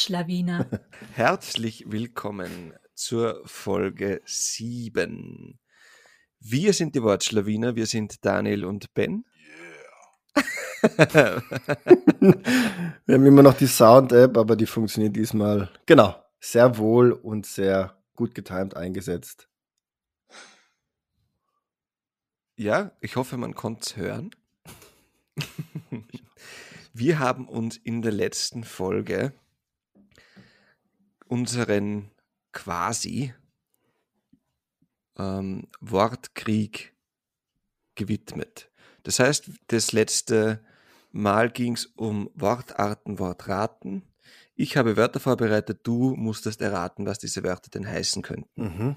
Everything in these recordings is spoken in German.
Wortschlawiner. Herzlich willkommen zur Folge 7. Wir sind die Wortschlawiner, wir sind Daniel und Ben. Wir haben immer noch die Sound-App, aber die funktioniert diesmal, genau, sehr wohl und sehr gut getimt eingesetzt. Ja, ich hoffe, man konnte es hören. Wir haben uns in der letzten Folge unseren quasi ähm, Wortkrieg gewidmet. Das heißt, das letzte Mal ging es um Wortarten, Wortraten. Ich habe Wörter vorbereitet, du musstest erraten, was diese Wörter denn heißen könnten. Mhm.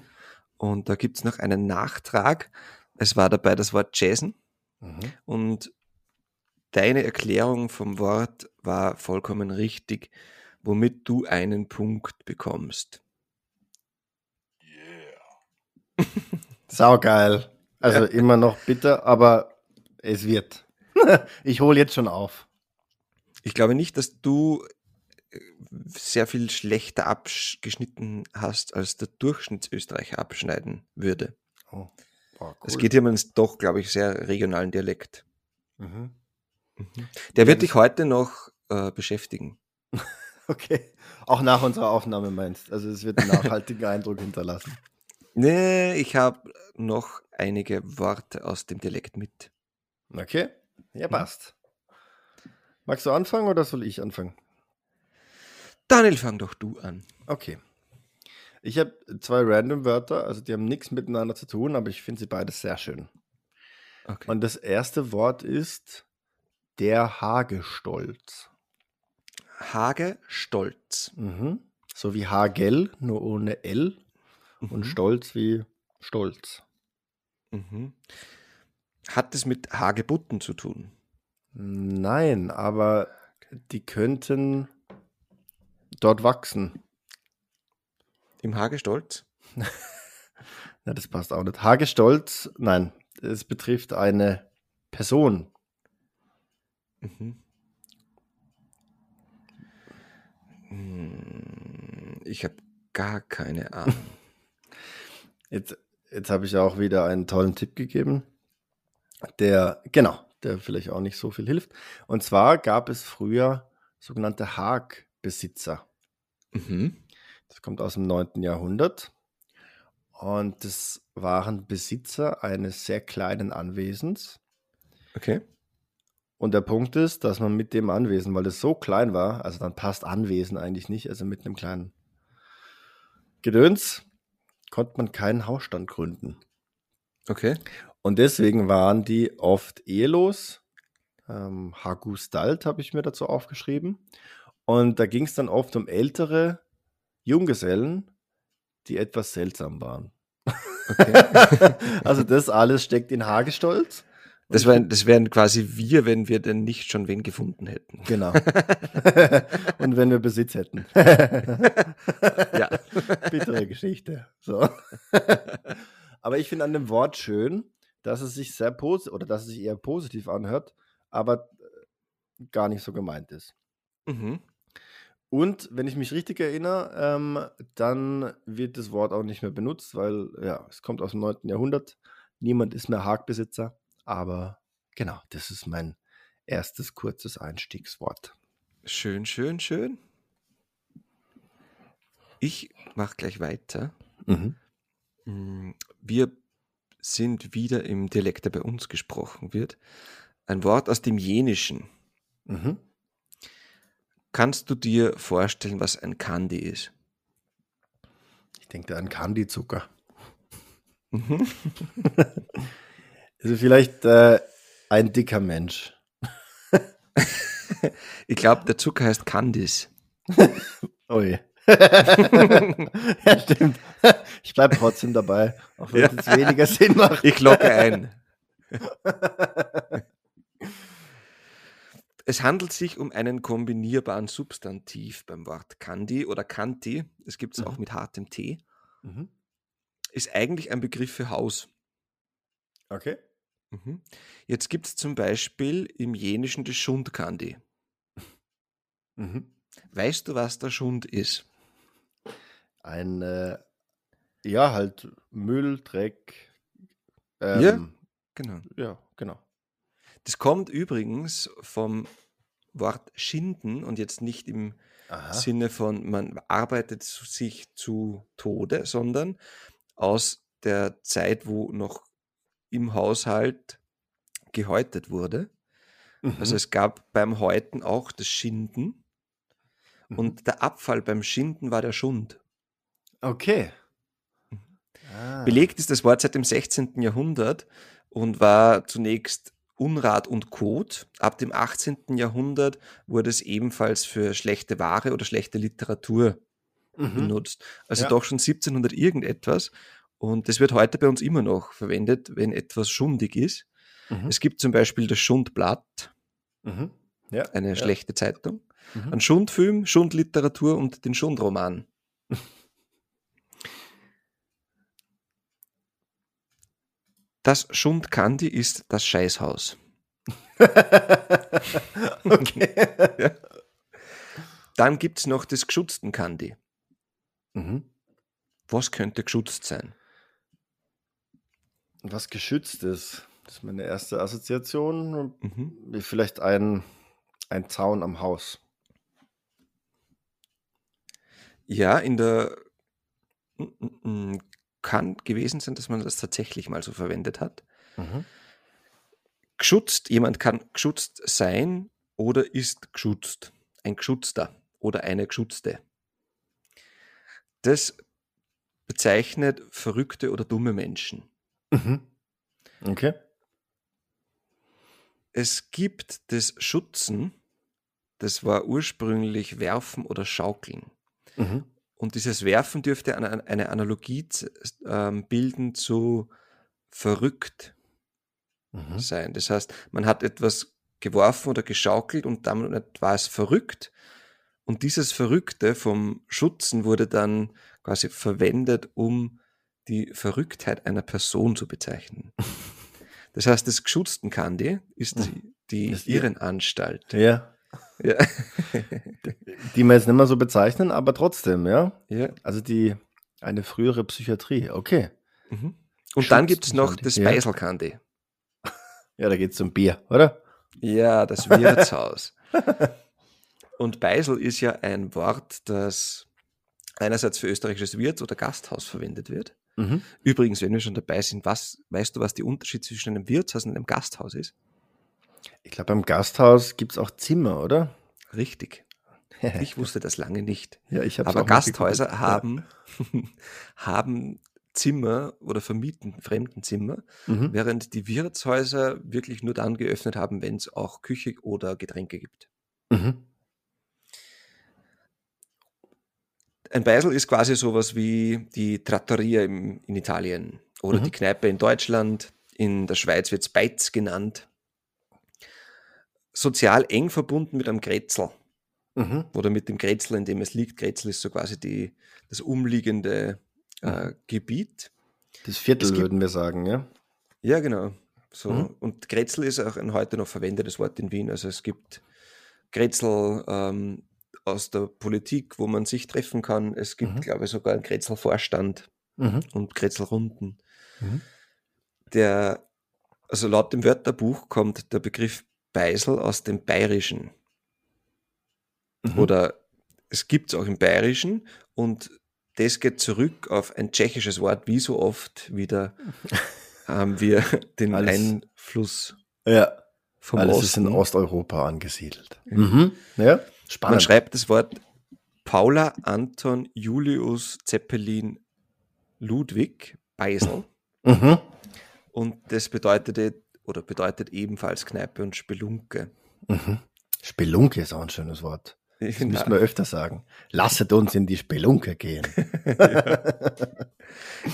Und da gibt es noch einen Nachtrag. Es war dabei das Wort Jason Mhm. und deine Erklärung vom Wort war vollkommen richtig, womit du einen Punkt bekommst. Saugeil. Also immer noch bitter, aber es wird. ich hole jetzt schon auf. Ich glaube nicht, dass du äh, sehr viel schlechter abgeschnitten hast, als der Durchschnittsösterreicher abschneiden würde. Oh. Es cool. geht hier um einen doch, glaube ich, sehr regionalen Dialekt. Mhm. Der Ja, wird dich heute noch äh, beschäftigen. Okay. Auch nach unserer Aufnahme meinst. Also es wird einen nachhaltigen Eindruck hinterlassen. Nee, ich habe noch einige Worte aus dem Dialekt mit. Okay. Ja, passt. Magst du anfangen oder soll ich anfangen? Daniel, fang doch du an. Okay. Ich habe zwei random Wörter, also die haben nichts miteinander zu tun, aber ich finde sie beide sehr schön. Okay. Und das erste Wort ist der Hagestolz. Hage Stolz. Mhm. So wie Hagel, nur ohne L. Und Mhm. Stolz wie Stolz. Mhm. Hat es mit Hagebutten zu tun? Nein, aber die könnten dort wachsen. Im Hagestolz? Ja, das passt auch nicht. Hagestolz, nein, es betrifft eine Person. Mhm. Hm, Ich habe gar keine Ahnung. Jetzt, jetzt habe ich auch wieder einen tollen Tipp gegeben, der, genau, der vielleicht auch nicht so viel hilft. Und zwar gab es früher sogenannte Hagbesitzer. mhm. Das kommt aus dem 9. Jahrhundert. Und das waren Besitzer eines sehr kleinen Anwesens. Okay. Und der Punkt ist, dass man mit dem Anwesen, weil es so klein war, also dann passt Anwesen eigentlich nicht, also mit einem kleinen Gedöns, konnte man keinen Hausstand gründen. Okay. Und deswegen waren die oft ehelos. Ähm, Hagustalt habe ich mir dazu aufgeschrieben. Und da ging es dann oft um ältere Junggesellen, die etwas seltsam waren. okay. also das alles steckt in Hagestolz. Das wären, das wären quasi wir, wenn wir denn nicht schon wen gefunden hätten. Genau. Und wenn wir Besitz hätten. Ja. Bittere Geschichte. So. Aber ich finde an dem Wort schön, dass es sich sehr positiv oder dass es sich eher positiv anhört, aber äh, gar nicht so gemeint ist. Mhm. Und wenn ich mich richtig erinnere, ähm, dann wird das Wort auch nicht mehr benutzt, weil ja, es kommt aus dem 9. Jahrhundert. Niemand ist mehr Hagbesitzer, aber genau, das ist mein erstes kurzes Einstiegswort. Schön, schön, schön. Ich mache gleich weiter. Mhm. Mm, Wir sind wieder im Dialekt, der bei uns gesprochen wird. Ein Wort aus dem Jenischen. Mhm. Kannst du dir vorstellen, was ein Kandi ist? Ich denke an Candyzucker. Mhm. Also vielleicht äh, ein dicker Mensch. Ich glaube, der Zucker heißt Candice. Ui. ja, stimmt. Ich bleibe trotzdem dabei, auch wenn Ja. es jetzt weniger Sinn macht. Ich locke ein. Es handelt sich um einen kombinierbaren Substantiv beim Wort Kandi oder Kanti. Es gibt es auch Mhm. mit hartem T. Mhm. Ist eigentlich ein Begriff für Haus. Okay. Mhm. Jetzt gibt es zum Beispiel im Jenischen das Schundkandi. Mhm. Weißt du, was der Schund ist? Ein, äh, ja, halt Müll, Dreck. Ja. Ähm, Genau. ja, genau. Das kommt übrigens vom Wort schinden und jetzt nicht im Aha. Sinne von, man arbeitet sich zu Tode, sondern aus der Zeit, wo noch im Haushalt gehäutet wurde. Mhm. Also es gab beim Häuten auch das Schinden Mhm. und der Abfall beim Schinden war der Schund. Okay. Ah. Belegt ist das Wort seit dem 16. Jahrhundert und war zunächst Unrat und Kot. Ab dem 18. Jahrhundert wurde es ebenfalls für schlechte Ware oder schlechte Literatur Mhm. benutzt. Also Ja. doch schon 1700 irgendetwas. Und das wird heute bei uns immer noch verwendet, wenn etwas schundig ist. Mhm. Es gibt zum Beispiel das Schundblatt, Mhm. Ja. eine ja. schlechte Zeitung, Mhm. einen Schundfilm, Schundliteratur und den Schundroman. Das Schundkandi ist das Scheißhaus. okay. Ja. Dann gibt es noch das geschützten Kandi. Mhm. Was könnte geschützt sein? Was geschützt ist, das ist meine erste Assoziation. Mhm. Wie Vielleicht ein, ein Zaun am Haus. Ja, in der Mm, mm, mm, kann gewesen sein, dass man das tatsächlich mal so verwendet hat. Mhm. Geschützt, jemand kann geschützt sein oder ist geschützt. Ein Geschützter oder eine Geschützte. Das bezeichnet verrückte oder dumme Menschen. Mhm. Okay. Es gibt das Schützen, das war ursprünglich Werfen oder Schaukeln. Mhm. Und dieses Werfen dürfte eine, eine Analogie ähm, bilden zu verrückt Mhm. sein. Das heißt, man hat etwas geworfen oder geschaukelt und damit war es verrückt. Und dieses Verrückte vom Schützen wurde dann quasi verwendet, um die Verrücktheit einer Person zu bezeichnen. Das heißt, das geschützten Kandi ist die, die ist Irrenanstalt. Ja. Ja. Die wir jetzt nicht mehr so bezeichnen, aber trotzdem, ja. ja. Also die eine frühere Psychiatrie. Okay. Mhm. Und dann gibt es noch das ja. Beiselkandi. Ja, da geht es um Bier, oder? Ja, das Wirtshaus. Und Beisel ist ja ein Wort, das einerseits für österreichisches Wirts- oder Gasthaus verwendet wird. Mhm. Übrigens, wenn wir schon dabei sind, was, weißt du, was der Unterschied zwischen einem Wirtshaus und einem Gasthaus ist? Ich glaube, beim Gasthaus gibt es auch Zimmer, oder? Richtig. Ich wusste das lange nicht. ja, ich Aber Gasthäuser haben, haben Zimmer oder vermieten Fremdenzimmer, Ja. Mhm. während die Wirtshäuser wirklich nur dann geöffnet haben, wenn es auch Küche oder Getränke gibt. Mhm. Ein Beisel ist quasi sowas wie die Trattoria im, in Italien oder Mhm. die Kneipe in Deutschland. In der Schweiz wird es Beiz genannt. Sozial eng verbunden mit einem Grätzl Mhm. oder mit dem Grätzl, in dem es liegt. Grätzl ist so quasi die, das umliegende äh, Mhm. Gebiet. Das Viertel gibt- würden wir sagen, ja. Ja, genau. So. Mhm. Und Grätzl ist auch ein heute noch verwendetes Wort in Wien. Also es gibt Grätzl ähm, aus der Politik, wo man sich treffen kann. Es gibt, Mhm. glaube ich, sogar einen Grätzl-Vorstand Mhm. und Grätzl-Runden. Mhm. Der, also laut dem Wörterbuch kommt der Begriff Beisel aus dem Bayerischen. Mhm. Oder es gibt es auch im Bayerischen und das geht zurück auf ein tschechisches Wort, wie so oft wieder haben wir den Alles- Einfluss Ja, vom alles ist in Osten. Osteuropa angesiedelt. Mhm. Ja, Man spannend. schreibt das Wort Paula Anton Julius Zeppelin Ludwig Beisel Mhm. und das bedeutete oder bedeutet ebenfalls Kneipe und Spelunke. Mhm. Spelunke ist auch ein schönes Wort. Das müssen wir öfter sagen. Lasset uns in die Spelunke gehen.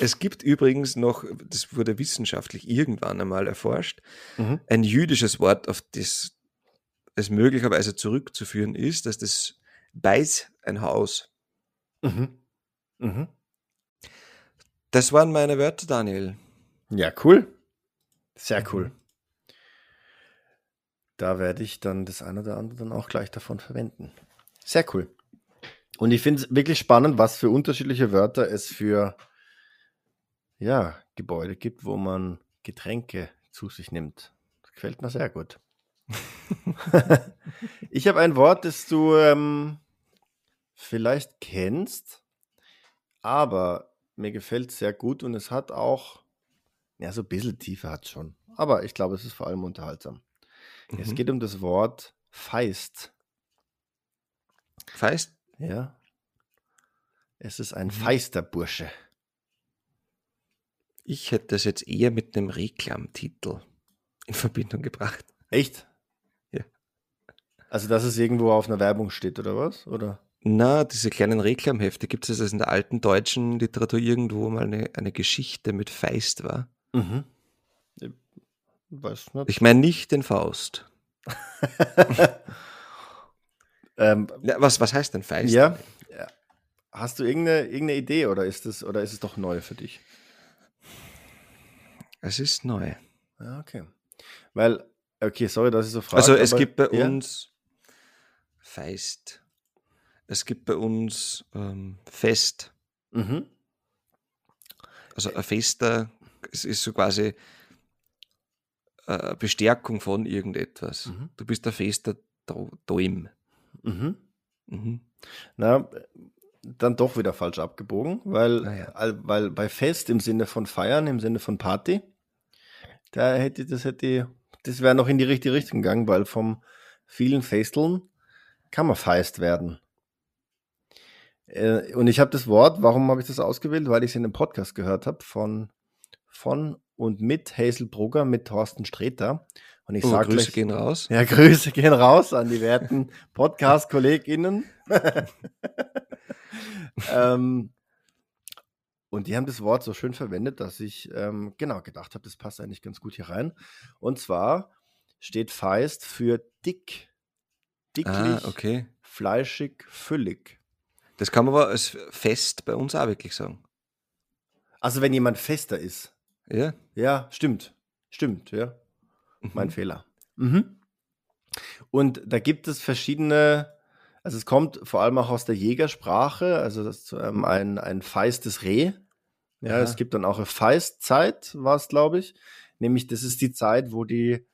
Es gibt übrigens noch, das wurde wissenschaftlich irgendwann einmal erforscht, Mhm. ein jüdisches Wort, auf das es möglicherweise zurückzuführen ist, dass das Beis ein Haus. Mhm. Mhm. Das waren meine Wörter, Daniel. Ja, cool. Sehr cool. Da werde ich dann das eine oder andere dann auch gleich davon verwenden. Sehr cool. Und ich finde es wirklich spannend, was für unterschiedliche Wörter es für ja, Gebäude gibt, wo man Getränke zu sich nimmt. Das gefällt mir sehr gut. ich habe ein Wort, das du ähm, vielleicht kennst, aber mir gefällt sehr gut und es hat auch, ja, so ein bisschen Tiefe hat schon. Aber ich glaube, es ist vor allem unterhaltsam. Mhm. Es geht um das Wort Feist. Feist? Ja. Es ist ein mhm. feister Bursche. Ich hätte das jetzt eher mit einem Reklamtitel in Verbindung gebracht. Echt? Also, dass es irgendwo auf einer Werbung steht, oder was? Oder? Na, diese kleinen Reklamhefte gibt es also in der alten deutschen Literatur irgendwo mal eine, eine Geschichte mit Feist war. Mhm. Ich weiß nicht. Ich meine nicht den Faust. ähm, was, was heißt denn Feist? Ja. Hast du irgendeine, irgendeine Idee oder ist, das, oder ist es doch neu für dich? Es ist neu. Ja, okay. Weil, okay, sorry, dass ich so frage. Also es gibt bei ja? uns Feist. Es gibt bei uns ähm, Fest. Mhm. Also ein Fester, es ist so quasi äh, Bestärkung von irgendetwas. Mhm. Du bist der Fester Däum. Mhm. Mhm. Na, dann doch wieder falsch abgebogen, weil, ja. weil bei Fest im Sinne von Feiern, im Sinne von Party, da hätte das hätte das wäre noch in die richtige Richtung gegangen, weil vom vielen Festeln kann man feist werden. Äh, und ich habe das Wort, warum habe ich das ausgewählt? Weil ich es in einem Podcast gehört habe von, von und mit Hazel Brugger, mit Thorsten Streter. Und ich oh, sage Grüße gleich, gehen raus. Ja, Grüße gehen raus an die werten Podcast-KollegInnen. ähm, und die haben das Wort so schön verwendet, dass ich ähm, genau gedacht habe, das passt eigentlich ganz gut hier rein. Und zwar steht Feist für dick. Dicklich, ah, okay. fleischig, füllig. Das kann man aber als fest bei uns auch wirklich sagen. Also wenn jemand fester ist. Ja. Ja, stimmt. Stimmt, ja. Mhm. Mein Fehler. Mhm. Und da gibt es verschiedene also es kommt vor allem auch aus der Jägersprache, also das ähm, ein, ein feistes Reh. Ja, Aha. es gibt dann auch eine Feistzeit, war es, glaube ich. Nämlich, das ist die Zeit, wo die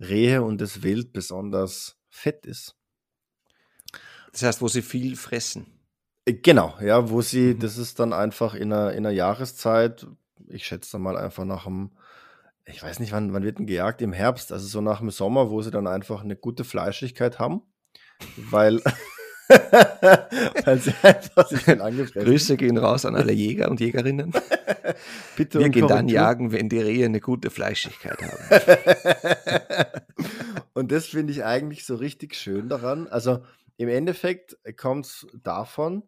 Rehe und das Wild besonders fett ist. Das heißt, wo sie viel fressen. Äh, genau, ja, wo sie, mhm. das ist dann einfach in einer, in einer Jahreszeit, ich schätze dann mal einfach nach dem, ich weiß nicht, wann, wann wird denn gejagt? Im Herbst, also so nach dem Sommer, wo sie dann einfach eine gute Fleischigkeit haben weil, weil sie einfach sich angefressen Grüße gehen raus an alle Jäger und Jägerinnen. Bitte Wir gehen dann jagen, wenn die Rehe eine gute Fleischigkeit haben. Und das finde ich eigentlich so richtig schön daran. Also im Endeffekt kommt es davon,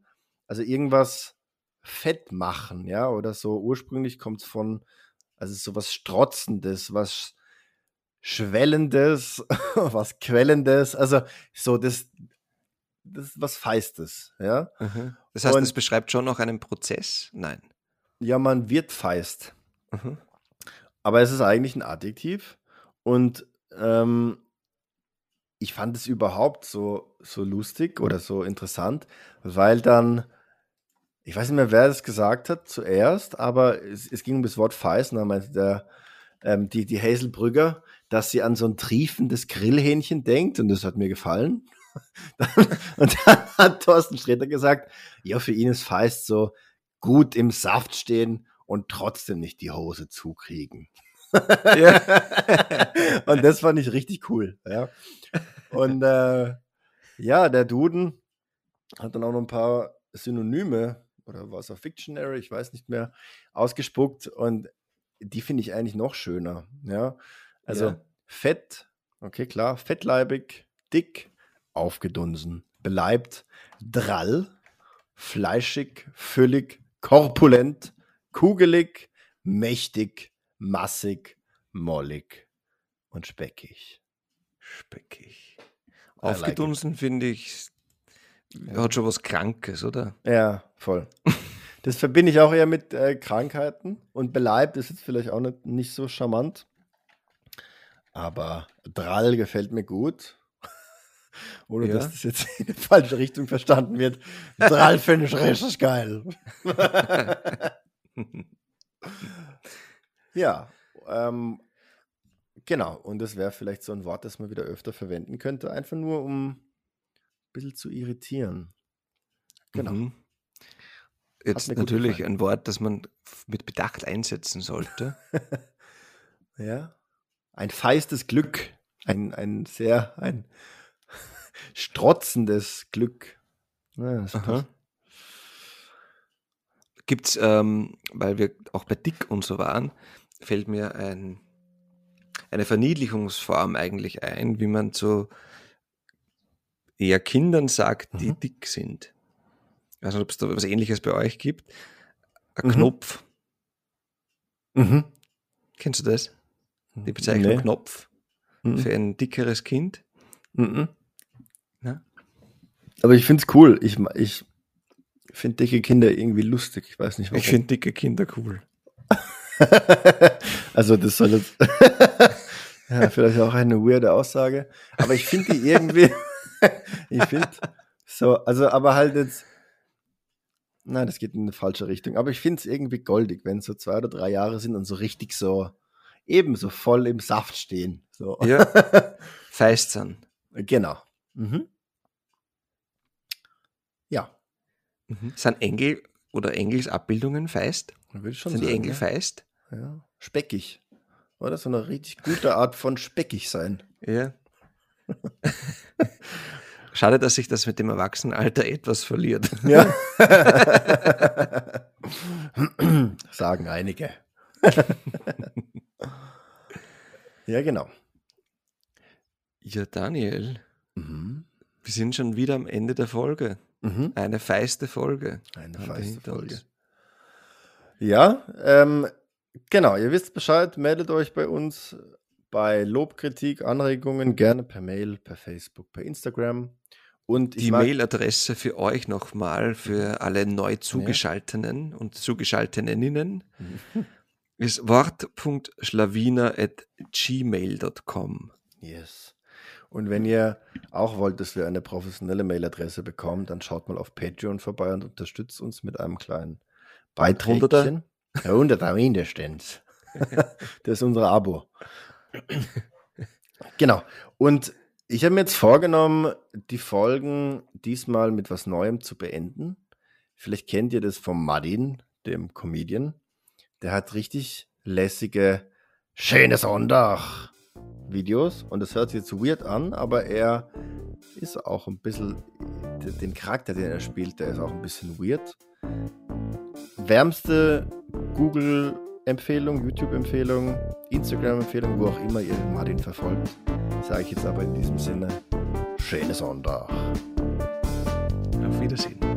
also irgendwas fett machen, ja, oder so. Ursprünglich kommt es von, also so was Strotzendes, was Schwellendes, was Quellendes, also so das, das ist was Feistes, ja. Mhm. Das heißt, es beschreibt schon noch einen Prozess? Nein. Ja, man wird feist. Mhm. Aber es ist eigentlich ein Adjektiv und ähm, ich fand es überhaupt so, so lustig oder so interessant, weil dann, ich weiß nicht mehr, wer das gesagt hat zuerst, aber es, es ging um das Wort feist und dann meinte der, ähm, die, die Hazel Brügger, dass sie an so ein triefendes Grillhähnchen denkt und das hat mir gefallen. und dann hat Thorsten Sträter gesagt, ja, für ihn ist Feist so gut im Saft stehen und trotzdem nicht die Hose zukriegen. Und das fand ich richtig cool. Ja. Und äh, ja, der Duden hat dann auch noch ein paar Synonyme oder was auf Fictionary, ich weiß nicht mehr, ausgespuckt und die finde ich eigentlich noch schöner. Ja, also ja. fett, okay, klar, fettleibig, dick, aufgedunsen, beleibt, drall, fleischig, füllig, korpulent, kugelig, mächtig, massig, mollig und speckig. Speckig. Aufgedunsen like finde ich, hat schon was Krankes, oder? Ja, voll. Das verbinde ich auch eher mit äh, Krankheiten und beleibt ist jetzt vielleicht auch nicht, nicht so charmant. Aber Drall gefällt mir gut. Ohne Ja. dass das jetzt in die falsche Richtung verstanden wird. Drall finde ich richtig geil. ja, ähm, genau. Und das wäre vielleicht so ein Wort, das man wieder öfter verwenden könnte, einfach nur um ein bisschen zu irritieren. Genau. Mhm. Jetzt natürlich gefallen. ein Wort, das man mit Bedacht einsetzen sollte. Ja. Ein feistes Glück. Ein, ein sehr, ein strotzendes Glück. Ja, passt. Gibt's, ähm, weil wir auch bei Dick und so waren, fällt mir ein, eine Verniedlichungsform eigentlich ein, wie man zu eher Kindern sagt, die Mhm. dick sind. Ich weiß nicht, ob es da was ähnliches bei euch gibt. Ein Mhm. Knopf. Mhm. Kennst du das? Die Bezeichnung Nee. Knopf Mhm. für ein dickeres Kind. Mhm. Aber ich finde es cool. Ich, ich finde dicke Kinder irgendwie lustig. Ich weiß nicht warum. Ich finde dicke Kinder cool. also das soll jetzt ja, vielleicht auch eine weirde Aussage. Aber ich finde die irgendwie, ich finde so, also aber halt jetzt, nein, das geht in eine falsche Richtung. Aber ich finde es irgendwie goldig, wenn es so zwei oder drei Jahre sind und so richtig so, eben so voll im Saft stehen. So. Ja. Feist sind. Genau. Mhm. Ja, Mhm. Sind Engel oder Engelsabbildungen feist? würde ich schon Sind die sagen. Engel ja. feist? Ja. Speckig. Oder so eine richtig gute Art von speckig sein. Ja. Schade, dass sich das mit dem Erwachsenenalter etwas verliert. Ja. Sagen einige. ja, genau. Ja, Daniel, Mhm. wir sind schon wieder am Ende der Folge. Mhm. Eine feiste Folge. Eine feiste Folge. Ja, ähm, genau. Ihr wisst Bescheid. Meldet euch bei uns bei Lobkritik, Anregungen gerne per Mail, per Facebook, per Instagram. Und Die Mailadresse für euch nochmal, für alle neu zugeschaltenen und zugeschalteneninnen, ist wort.schlawiner.gmail.com. Yes. Und wenn ihr auch wollt, dass wir eine professionelle Mailadresse bekommen, dann schaut mal auf Patreon vorbei und unterstützt uns mit einem kleinen Beiträgchen. Ja, Hunderter mindestens. das ist unser Abo. genau. Und ich habe mir jetzt vorgenommen, die Folgen diesmal mit was Neuem zu beenden. Vielleicht kennt ihr das vom Madin, dem Comedian. Der hat richtig lässige, schöne Sonntag Videos und das hört sich jetzt weird an, aber er ist auch ein bisschen, den Charakter, den er spielt, der ist auch ein bisschen weird. Wärmste Google-Empfehlung, YouTube-Empfehlung, Instagram-Empfehlung, wo auch immer ihr Martin verfolgt, sage ich jetzt aber in diesem Sinne, schöne Sonntag. Auf Wiedersehen.